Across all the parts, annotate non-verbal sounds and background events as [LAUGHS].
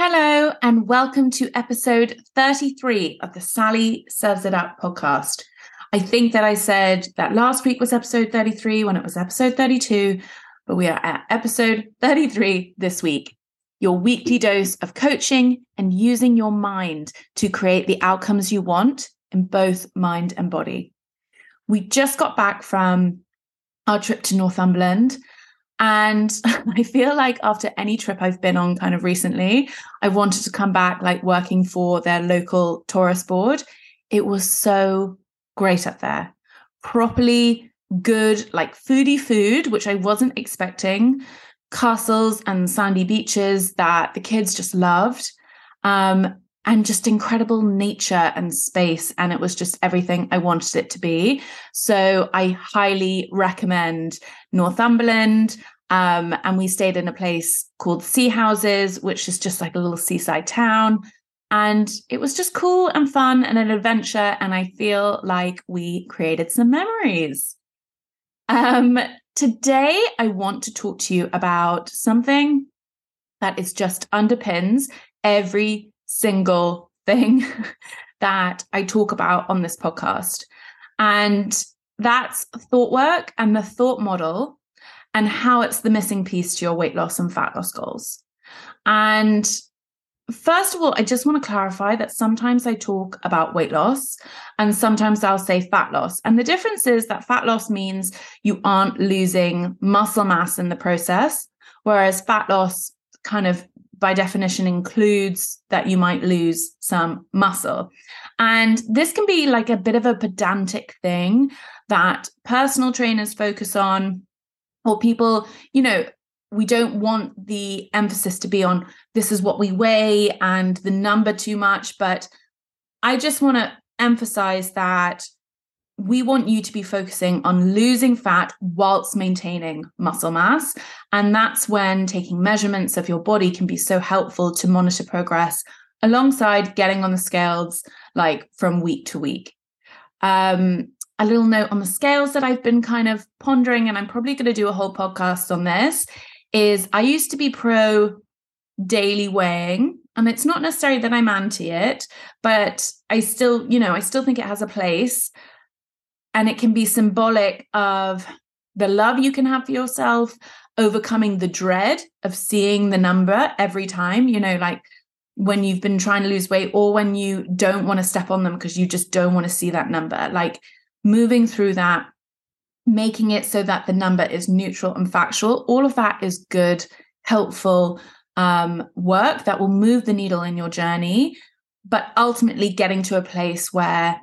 Hello, and welcome to episode 33 of the Sally Serves It Up podcast. I think that I said that last week was episode 33 when it was episode 32, but we are at episode 33 this week. Your weekly dose of coaching and using your mind to create the outcomes you want in both mind and body. We just got back from our trip to Northumberland and [LAUGHS] I feel like after any trip I've been on kind of recently, I wanted to come back like working for their local tourist board. It was so great up there. Properly good, like foodie food, which I wasn't expecting, castles and sandy beaches that the kids just loved. Um, and just incredible nature and space. And it was just everything I wanted it to be. So I highly recommend Northumberland. Um, and we stayed in a place called Seahouses, which is just like a little seaside town. And it was just cool and fun and an adventure. And I feel like we created some memories. Um, today, I want to talk to you about something that is just underpins every single thing [LAUGHS] that I talk about on this podcast. And that's thought work and the thought model and how it's the missing piece to your weight loss and fat loss goals. And first of all, I just want to clarify that sometimes I talk about weight loss and sometimes I'll say fat loss. And the difference is that fat loss means you aren't losing muscle mass in the process, whereas fat loss kind of by definition includes that you might lose some muscle. And this can be like a bit of a pedantic thing that personal trainers focus on or people, you know, we don't want the emphasis to be on this is what we weigh and the number too much. But I just want to emphasize that we want you to be focusing on losing fat whilst maintaining muscle mass. And that's when taking measurements of your body can be so helpful to monitor progress alongside getting on the scales like from week to week. Um, a little note on the scales that I've been kind of pondering, and I'm probably going to do a whole podcast on this. Is I used to be pro daily weighing, and it's not necessarily that I'm anti it, but I still, you know, I still think it has a place. And it can be symbolic of the love you can have for yourself, overcoming the dread of seeing the number every time, you know, like when you've been trying to lose weight or when you don't want to step on them because you just don't want to see that number. Like moving through that, making it so that the number is neutral and factual, all of that is good, helpful um, work that will move the needle in your journey. But ultimately, getting to a place where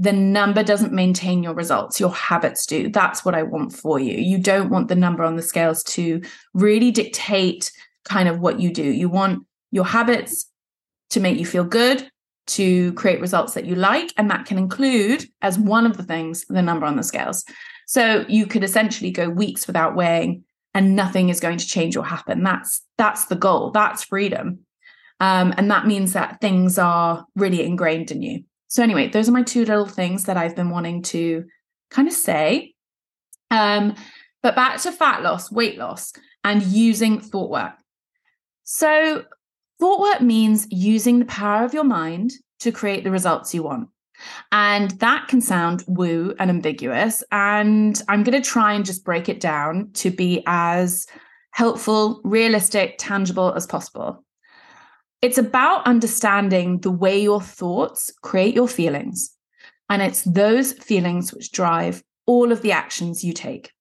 the number doesn't maintain your results, your habits do. That's what I want for you. You don't want the number on the scales to really dictate kind of what you do. You want your habits to make you feel good, to create results that you like. And that can include, as one of the things, the number on the scales. So you could essentially go weeks without weighing and nothing is going to change or happen. That's that's the goal. That's freedom. Um, and that means that things are really ingrained in you. So anyway, those are my two little things that I've been wanting to kind of say. Um, but back to fat loss, weight loss, and using thought work. So Thought work means using the power of your mind to create the results you want. And that can sound woo and ambiguous. And I'm going to try and just break it down to be as helpful, realistic, tangible as possible. It's about understanding the way your thoughts create your feelings. And it's those feelings which drive all of the actions you take.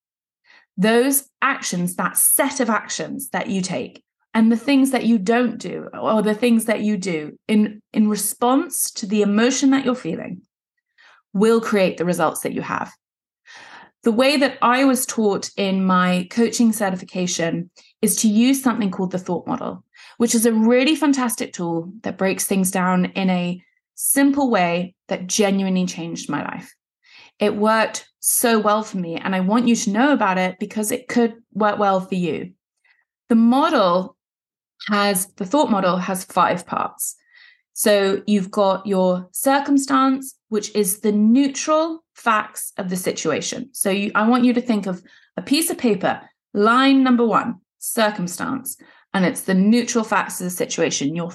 Those actions, that set of actions that you take, and the things that you don't do or the things that you do in in response to the emotion that you're feeling will create the results that you have the way that i was taught in my coaching certification is to use something called the thought model which is a really fantastic tool that breaks things down in a simple way that genuinely changed my life it worked so well for me and i want you to know about it because it could work well for you the model has the thought model has five parts. So you've got your circumstance, which is the neutral facts of the situation. So you, I want you to think of a piece of paper, line number one, circumstance, and it's the neutral facts of the situation. You're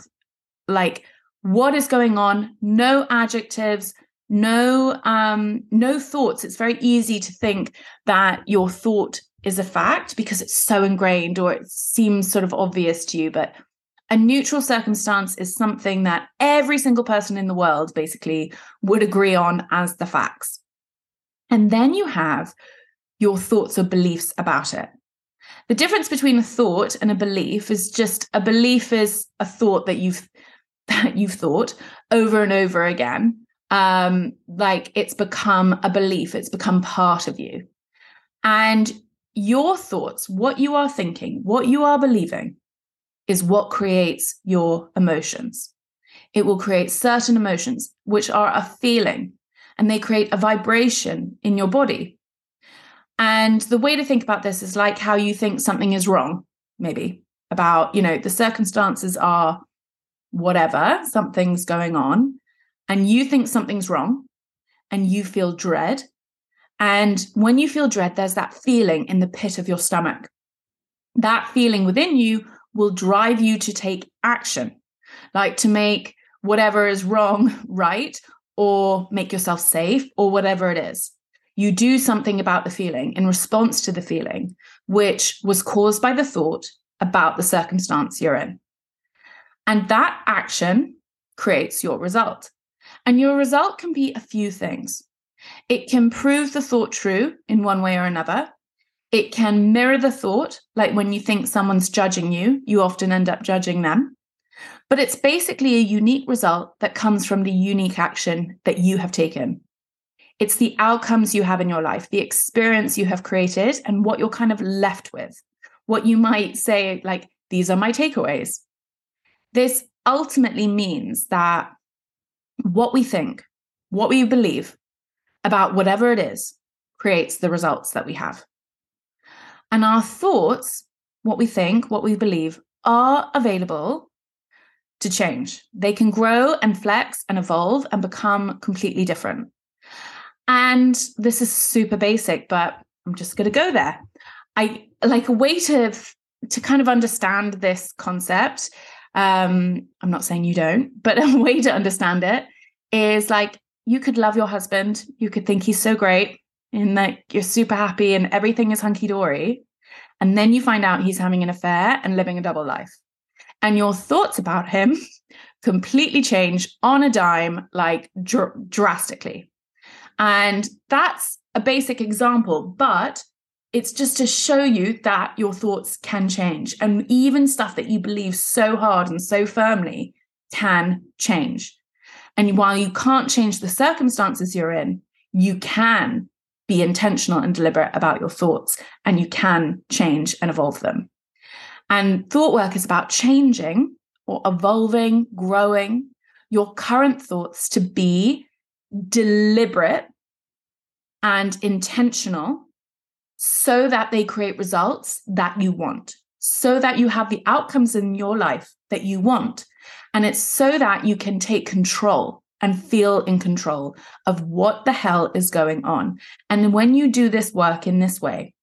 like, what is going on? No adjectives, no um no thoughts it's very easy to think that your thought is a fact because it's so ingrained or it seems sort of obvious to you but a neutral circumstance is something that every single person in the world basically would agree on as the facts and then you have your thoughts or beliefs about it the difference between a thought and a belief is just a belief is a thought that you've that [LAUGHS] you've thought over and over again um, like it's become a belief, it's become part of you. And your thoughts, what you are thinking, what you are believing, is what creates your emotions. It will create certain emotions, which are a feeling, and they create a vibration in your body. And the way to think about this is like how you think something is wrong, maybe about, you know, the circumstances are whatever, something's going on and you think something's wrong and you feel dread. And when you feel dread, there's that feeling in the pit of your stomach. That feeling within you will drive you to take action, like to make whatever is wrong [LAUGHS] right or make yourself safe or whatever it is. You do something about the feeling in response to the feeling, which was caused by the thought about the circumstance you're in. And that action creates your result. And your result can be a few things. It can prove the thought true in one way or another. It can mirror the thought, like when you think someone's judging you, you often end up judging them. But it's basically a unique result that comes from the unique action that you have taken. It's the outcomes you have in your life, the experience you have created, and what you're kind of left with. What you might say, like, these are my takeaways. This ultimately means that what we think, what we believe about whatever it is, creates the results that we have. And our thoughts, what we think, what we believe, are available to change. They can grow and flex and evolve and become completely different. And this is super basic, but I'm just going to go there. I like a way to to kind of understand this concept um, I'm not saying you don't, but [LAUGHS] a way to understand it is like you could love your husband, you could think he's so great and that you're super happy and everything is hunky dory. And then you find out he's having an affair and living a double life. And your thoughts about him [LAUGHS] completely change on a dime, like dr- drastically. And that's a basic example, but it's just to show you that your thoughts can change. And even stuff that you believe so hard and so firmly can change. And while you can't change the circumstances you're in, you can be intentional and deliberate about your thoughts and you can change and evolve them. And thought work is about changing or evolving, growing your current thoughts to be deliberate and intentional so that they create results that you want, so that you have the outcomes in your life that you want. And it's so that you can take control and feel in control of what the hell is going on. And when you do this work in this way,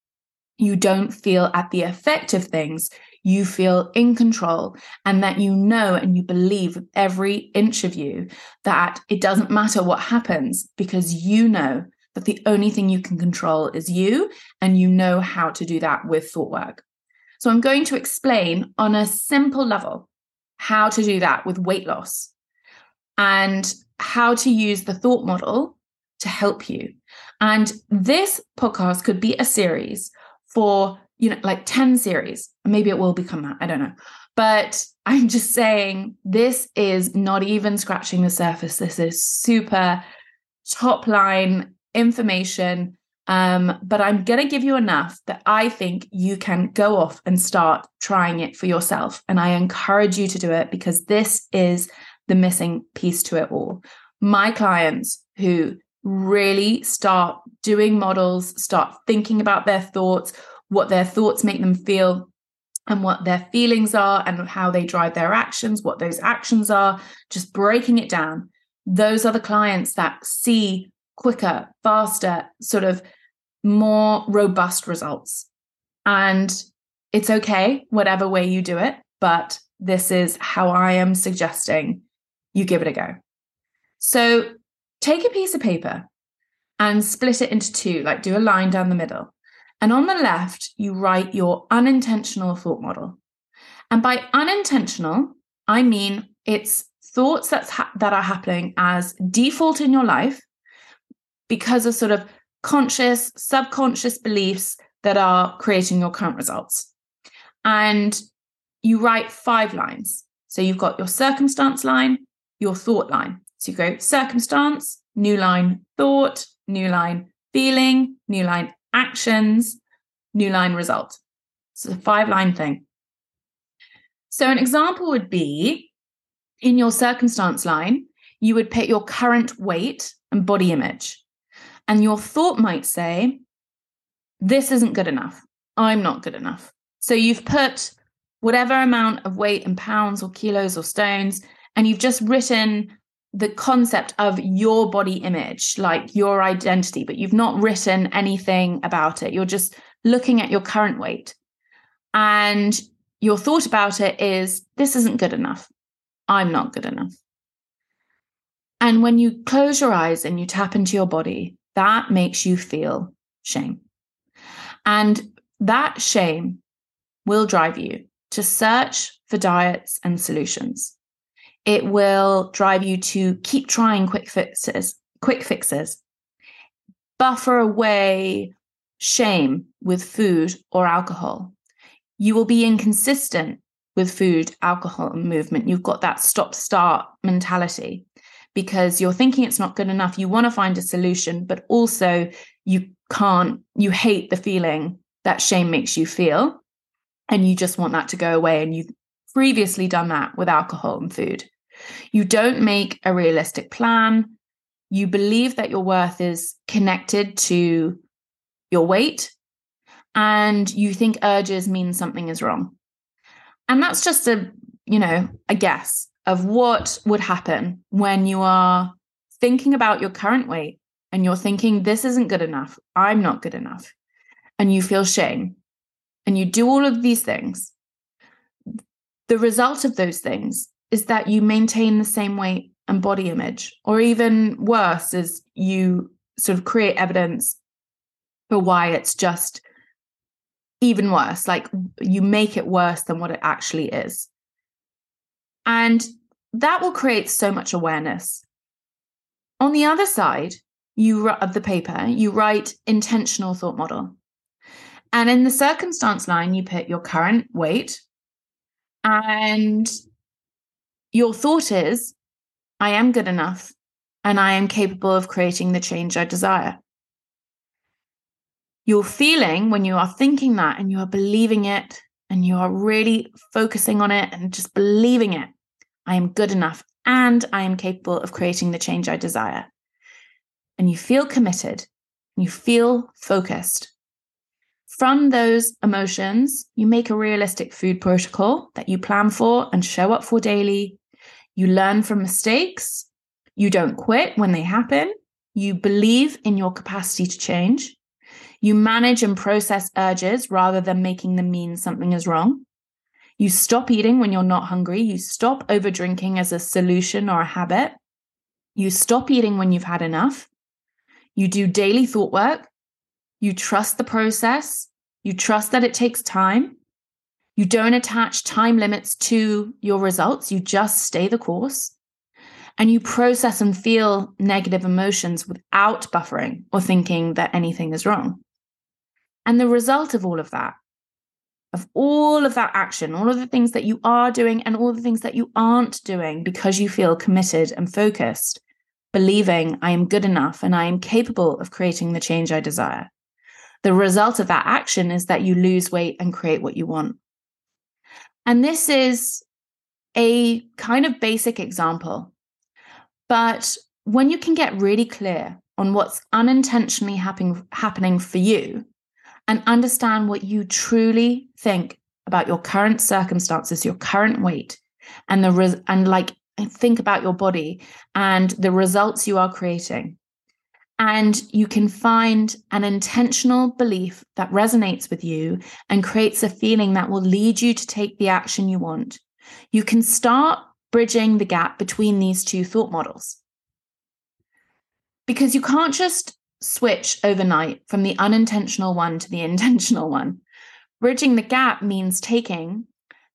you don't feel at the effect of things. You feel in control, and that you know and you believe every inch of you that it doesn't matter what happens because you know but the only thing you can control is you, and you know how to do that with thought work. So I'm going to explain on a simple level how to do that with weight loss and how to use the thought model to help you. And this podcast could be a series for, you know, like 10 series. Maybe it will become that. I don't know. But I'm just saying this is not even scratching the surface. This is super top line information. Um, but I'm going to give you enough that I think you can go off and start trying it for yourself. And I encourage you to do it because this is the missing piece to it all. My clients who really start doing models, start thinking about their thoughts, what their thoughts make them feel, and what their feelings are, and how they drive their actions, what those actions are, just breaking it down. Those are the clients that see quicker, faster, sort of more robust results. And it's okay, whatever way you do it. but this is how I am suggesting you give it a go. So take a piece of paper and split it into two, like do a line down the middle. And on the left, you write your unintentional thought model. And by unintentional, I mean it's thoughts that's ha- that are happening as default in your life because of sort of conscious, subconscious beliefs that are creating your current results. And you write five lines. So you've got your circumstance line, your thought line. So you go circumstance, new line thought, new line feeling, new line actions, new line result. So a five line thing. So an example would be in your circumstance line, you would put your current weight and body image. And your thought might say, this isn't good enough. I'm not good enough. So you've put whatever amount of weight in pounds or kilos or stones, and you've just written the concept of your body image, like your identity, but you've not written anything about it. You're just looking at your current weight. And your thought about it is this isn't good enough. I'm not good enough. And when you close your eyes and you tap into your body, that makes you feel shame. And that shame will drive you to search for diets and solutions. It will drive you to keep trying quick fixes, quick fixes, buffer away shame with food or alcohol. You will be inconsistent with food, alcohol, and movement. You've got that stop start mentality because you're thinking it's not good enough. You want to find a solution, but also you can't, you hate the feeling that shame makes you feel. And you just want that to go away. And you've previously done that with alcohol and food. You don't make a realistic plan. You believe that your worth is connected to your weight. And you think urges mean something is wrong. And that's just a you know a guess of what would happen when you are thinking about your current weight and you're thinking this isn't good enough i'm not good enough and you feel shame and you do all of these things, the result of those things is that you maintain the same weight and body image, or even worse, is you sort of create evidence for why it's just even worse. Like you make it worse than what it actually is. And that will create so much awareness. On the other side, you of the paper, you write intentional thought model. And in the circumstance line, you put your current weight and your thought is, I am good enough and I am capable of creating the change I desire. Your feeling when you are thinking that and you are believing it and you are really focusing on it and just believing it, I am good enough and I am capable of creating the change I desire. And you feel committed, and you feel focused, from those emotions, you make a realistic food protocol that you plan for and show up for daily. You learn from mistakes. You don't quit when they happen. You believe in your capacity to change. You manage and process urges rather than making them mean something is wrong. You stop eating when you're not hungry. You stop over drinking as a solution or a habit. You stop eating when you've had enough. You do daily thought work you trust the process. You trust that it takes time. You don't attach time limits to your results. You just stay the course. And you process and feel negative emotions without buffering or thinking that anything is wrong. And the result of all of that, of all of that action, all of the things that you are doing and all the things that you aren't doing because you feel committed and focused, believing I am good enough and I am capable of creating the change I desire the result of that action is that you lose weight and create what you want. And this is a kind of basic example. But when you can get really clear on what's unintentionally happen- happening for you and understand what you truly think about your current circumstances, your current weight, and the res- and like think about your body and the results you are creating And you can find an intentional belief that resonates with you and creates a feeling that will lead you to take the action you want. You can start bridging the gap between these two thought models. Because you can't just switch overnight from the unintentional one to the intentional one. Bridging the gap means taking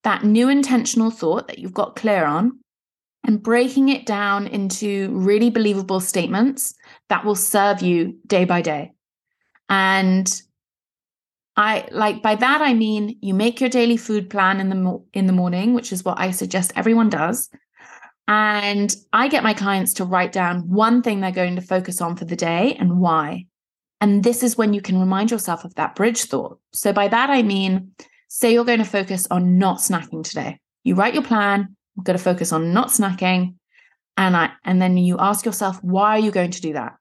that new intentional thought that you've got clear on and breaking it down into really believable statements that will serve you day by day. And I like by that I mean you make your daily food plan in the mo- in the morning, which is what I suggest everyone does. And I get my clients to write down one thing they're going to focus on for the day and why. And this is when you can remind yourself of that bridge thought. So by that I mean say you're going to focus on not snacking today. You write your plan, I'm going to focus on not snacking. And I and then you ask yourself, why are you going to do that?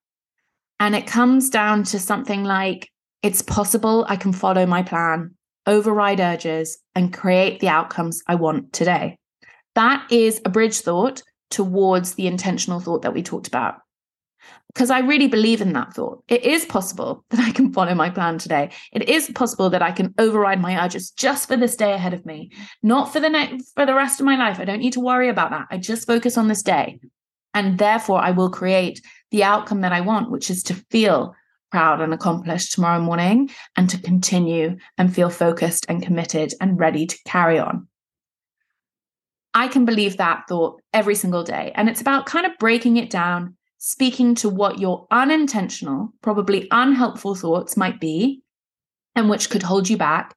And it comes down to something like, it's possible I can follow my plan, override urges, and create the outcomes I want today. That is a bridge thought towards the intentional thought that we talked about because I really believe in that thought. It is possible [LAUGHS] that I can follow my plan today. It is possible that I can override my urges just for this day ahead of me, not for the next for the rest of my life. I don't need to worry about that. I just focus on this day. And therefore I will create the outcome that I want, which is to feel proud and accomplished tomorrow morning and to continue and feel focused and committed and ready to carry on. I can believe that thought every single day. And it's about kind of breaking it down speaking to what your unintentional, probably unhelpful thoughts might be, and which could hold you back,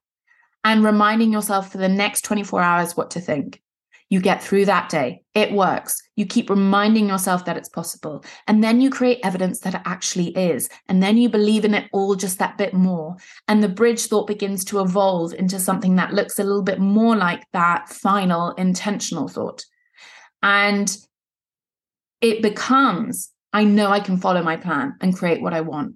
and reminding yourself for the next 24 hours what to think. You get through that day. It works. You keep reminding yourself that it's possible. And then you create evidence that it actually is. And then you believe in it all just that bit more. And the bridge thought begins to evolve into something that looks a little bit more like that final intentional thought. And it becomes I know I can follow my plan and create what I want.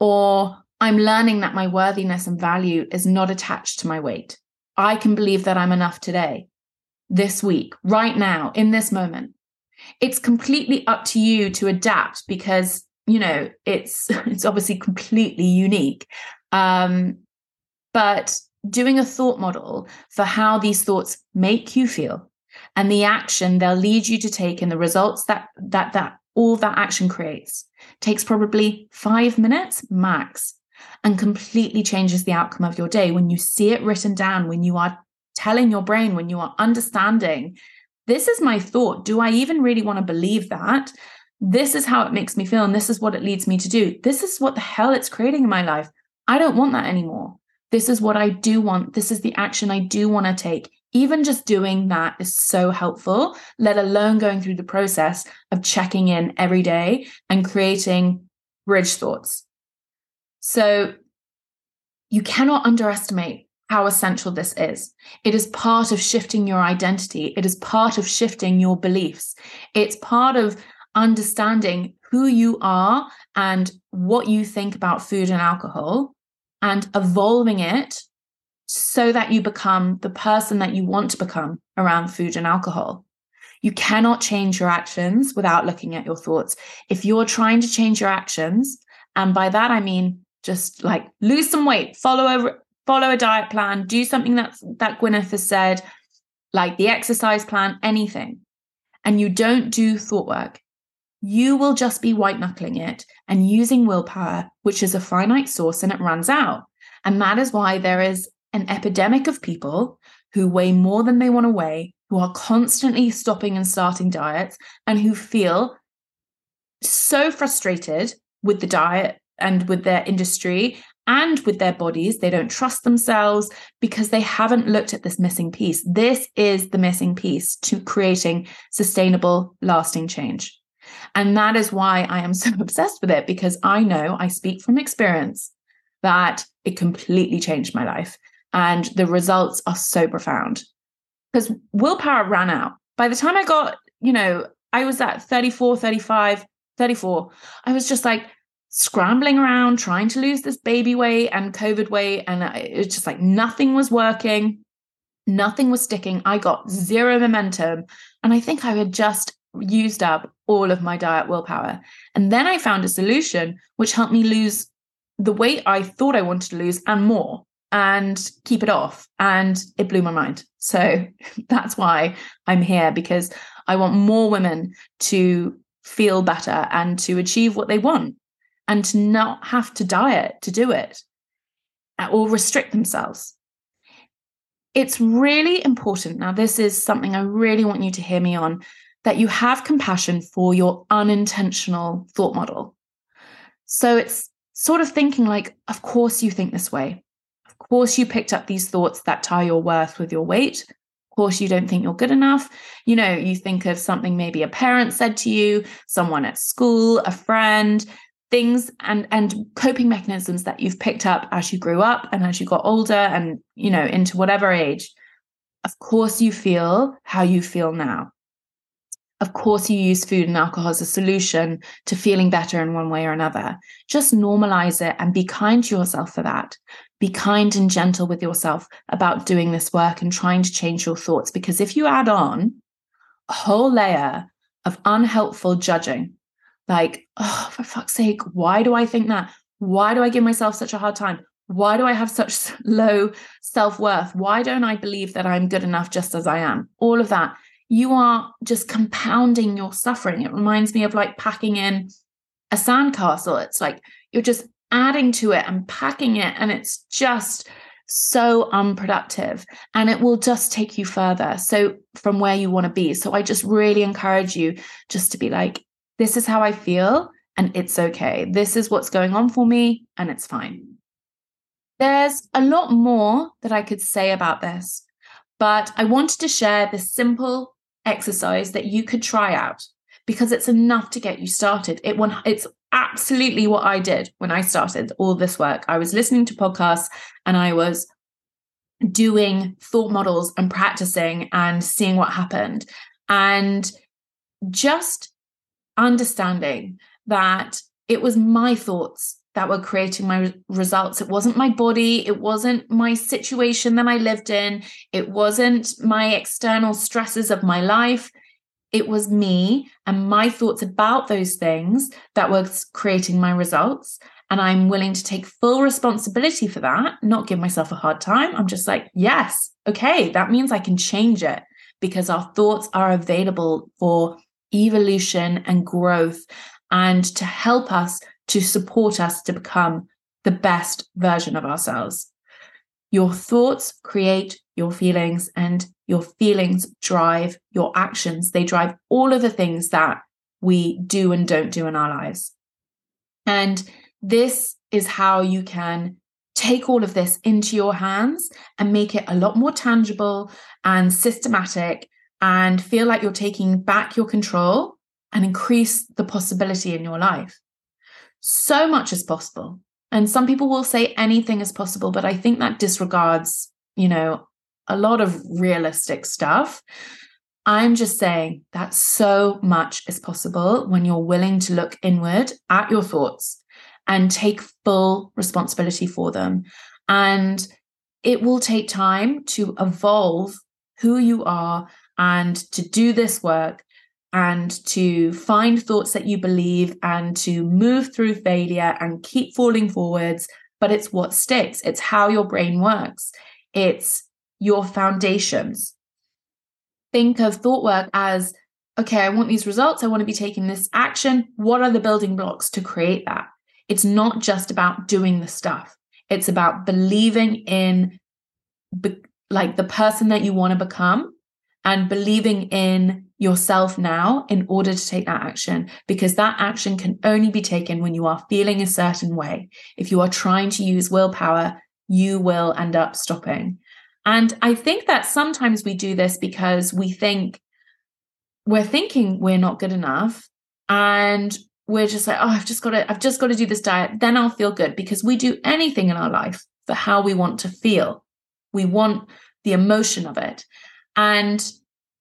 Or I'm learning that my worthiness and value is not attached to my weight. I can believe that I'm enough today, this week, right now, in this moment. It's completely up to you to adapt because, you know, it's [LAUGHS] it's obviously completely unique. Um, but doing a thought model for how these thoughts make you feel and the action they'll lead you to take and the results that that that all that action creates takes probably five minutes max and completely changes the outcome of your day when you see it written down, when you are telling your brain, when you are understanding, this is my thought. Do I even really want to believe that? This is how it makes me feel, and this is what it leads me to do. This is what the hell it's creating in my life. I don't want that anymore. This is what I do want. This is the action I do want to take even just doing that is so helpful, let alone going through the process of checking in every day and creating bridge thoughts. So you cannot underestimate how essential this is. It is part of shifting your identity, it is part of shifting your beliefs, it's part of understanding who you are and what you think about food and alcohol and evolving it so that you become the person that you want to become around food and alcohol. You cannot change your actions without looking at your thoughts. If you're trying to change your actions, and by that I mean just like lose some weight, follow a follow a diet plan, do something that that Gwyneth has said, like the exercise plan, anything, and you don't do thought work, you will just be white knuckling it and using willpower, which is a finite source and it runs out. And that is why there is an epidemic of people who weigh more than they want to weigh, who are constantly stopping and starting diets, and who feel so frustrated with the diet and with their industry and with their bodies. They don't trust themselves because they haven't looked at this missing piece. This is the missing piece to creating sustainable, lasting change. And that is why I am [LAUGHS] so obsessed with it because I know I speak from experience that it completely changed my life and the results are so profound because willpower ran out by the time i got you know i was at 34 35 34 i was just like scrambling around trying to lose this baby weight and covid weight and it's just like nothing was working nothing was sticking i got zero momentum and i think i had just used up all of my diet willpower. And then I found a solution which helped me lose the weight I thought I wanted to lose and more and keep it off. And it blew my mind. So [LAUGHS] that's why I'm here because I want more women to feel better and to achieve what they want and to not have to diet to do it uh, or restrict themselves. It's really important. Now, this is something I really want you to hear me on that you have compassion for your unintentional thought model. So it's sort of thinking like, of course you think this way. Of course you picked up these thoughts that tie your worth with your weight. Of course you don't think you're good enough. You know, you think of something maybe a parent said to you, someone at school, a friend, things and and coping mechanisms that you've picked up as you grew up and as you got older and you know into whatever age of course you feel how you feel now of course, you use food and alcohol as a solution to feeling better in one way or another. Just normalize it and be kind to yourself for that. Be kind and gentle with yourself about doing this work and trying to change your thoughts. Because if you add on a whole layer of unhelpful judging, like, oh, for fuck's sake, why do I think that? Why do I give myself such a hard time? Why do I have such [LAUGHS] low self worth? Why don't I believe that I'm good enough just as I am? All of that you are just compounding your suffering. It reminds me of like packing in a sandcastle. It's like you're just adding to it and packing it, and it's just so unproductive and it will just take you further so from where you want to be so i just really encourage you just to be like this is how i feel and it's okay this is what's going on for me and it's fine there's a lot more that i could say about this but i wanted to share this simple exercise that you could try out because it's enough to get you started. It it's absolutely what I did when I started all this work. I was listening to podcasts and I was doing thought models and practicing and seeing what happened and just understanding that it was my thoughts that were creating my results. It wasn't my body. It wasn't my situation that I lived in. It wasn't my external stresses of my life. It was me and my thoughts about those things that was creating my results. And I'm willing to take full responsibility for that, not give myself a hard time. I'm just like, yes, okay, that means I can change it because our thoughts are available for evolution and growth and to help us to support us to become the best version of ourselves. Your thoughts create your feelings, and your feelings drive your actions. They drive all of the things that we do and don't do in our lives. And this is how you can take all of this into your hands and make it a lot more tangible and systematic and feel like you're taking back your control and increase the possibility in your life so much as possible. And some people will say anything is possible, but I think that disregards, you know, a lot of realistic stuff. I'm just saying that so much is possible when you're willing to look inward at your thoughts and take full responsibility for them. And it will take time to evolve who you are and to do this work and to find thoughts that you believe and to move through failure and keep falling forwards. But it's what sticks, it's how your brain works, it's your foundations. Think of thought work as okay, I want these results, I want to be taking this action. What are the building blocks to create that? It's not just about doing the stuff, it's about believing in. Be- like the person that you want to become and believing in yourself now in order to take that action because that action can only be taken when you are feeling a certain way. If you are trying to use willpower, you will end up stopping. And I think that sometimes we do this because we think we're thinking we're not good enough and we're just like, oh, I've just got to, I've just got to do this diet, then I'll feel good because we do anything in our life for how we want to feel. We want the emotion of it. And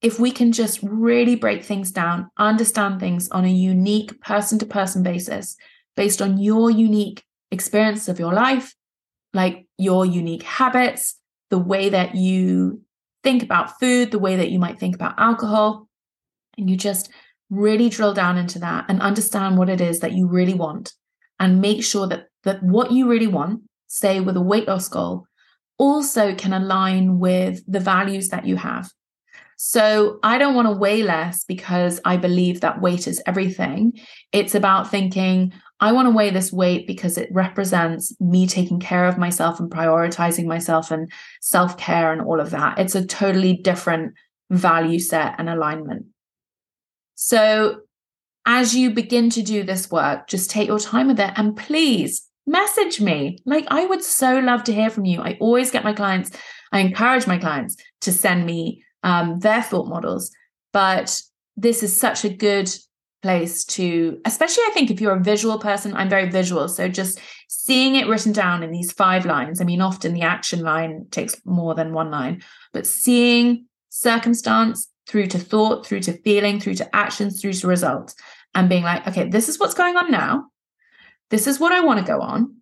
if we can just really break things down, understand things on a unique person to person basis, based on your unique experience of your life, like your unique habits, the way that you think about food, the way that you might think about alcohol, and you just really drill down into that and understand what it is that you really want and make sure that that what you really want say with a weight loss goal also can align with the values that you have so I don't want to weigh less because I believe that weight is everything. It's about thinking, I want to weigh this weight because it represents me taking care of myself and prioritizing myself and self care and all of that. It's a totally different value set and alignment. So, as you begin to do this work, just take your time with it and please message me. Like, I would so love to hear from you. I always get my clients, I encourage my clients to send me um, their thought models. But this is such a good place to, especially I think if you're a visual person, I'm very visual. So just seeing it written down in these five lines, I mean, often the action line takes more than one line, but seeing circumstance through to thought, through to feeling, through to actions, through to results, and being like, okay, this is what's going on now. This is what I want to go on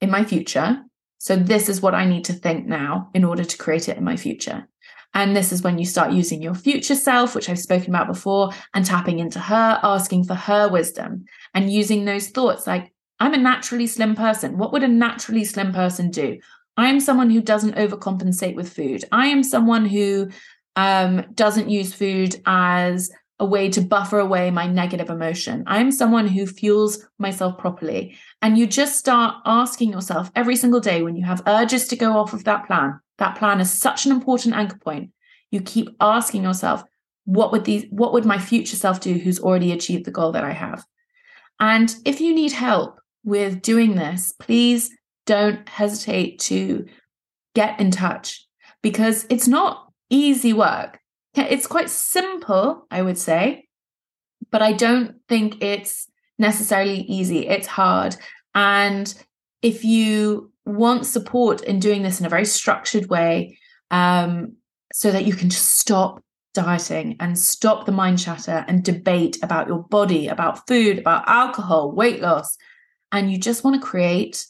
in my future. So this is what I need to think now in order to create it in my future. And this is when you start using your future self, which I've spoken about before, and tapping into her, asking for her wisdom and using those thoughts like, I'm a naturally slim person. What would a naturally slim person do? I am someone who doesn't overcompensate with food. I am someone who um, doesn't use food as a way to buffer away my negative emotion. I'm someone who fuels myself properly. And you just start asking yourself every single day when you have urges to go off of that plan, that plan is such an important anchor point. You keep asking yourself, what would these what would my future self do who's already achieved the goal that I have? And if you need help with doing this, please don't hesitate to get in touch because it's not easy work. It's quite simple, I would say, but I don't think it's necessarily easy. It's hard. And if you want support in doing this in a very structured way um, so that you can just stop dieting and stop the mind chatter and debate about your body, about food, about alcohol, weight loss. And you just want to create,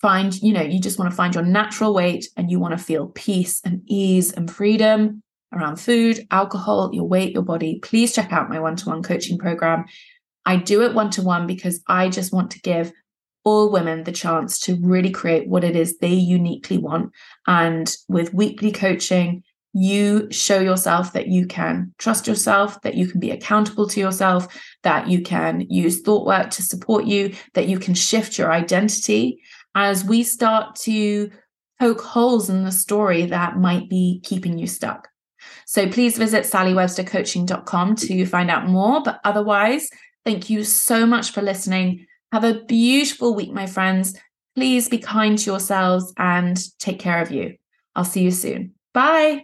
find, you know, you just want to find your natural weight and you want to feel peace and ease and freedom around food, alcohol, your weight, your body. Please check out my one to one coaching program. I do it one to one because I just want to give all women the chance to really create what it is they uniquely want. And with weekly coaching, you show yourself that you can trust yourself, that you can be accountable to yourself, that you can use thought work to support you, that you can shift your identity as we start to poke holes in the story that might be keeping you stuck. So please visit sallywebstercoaching.com to find out more. But otherwise, thank you so much for listening. Have a beautiful week, my friends. Please be kind to yourselves and take care of you. I'll see you soon. Bye.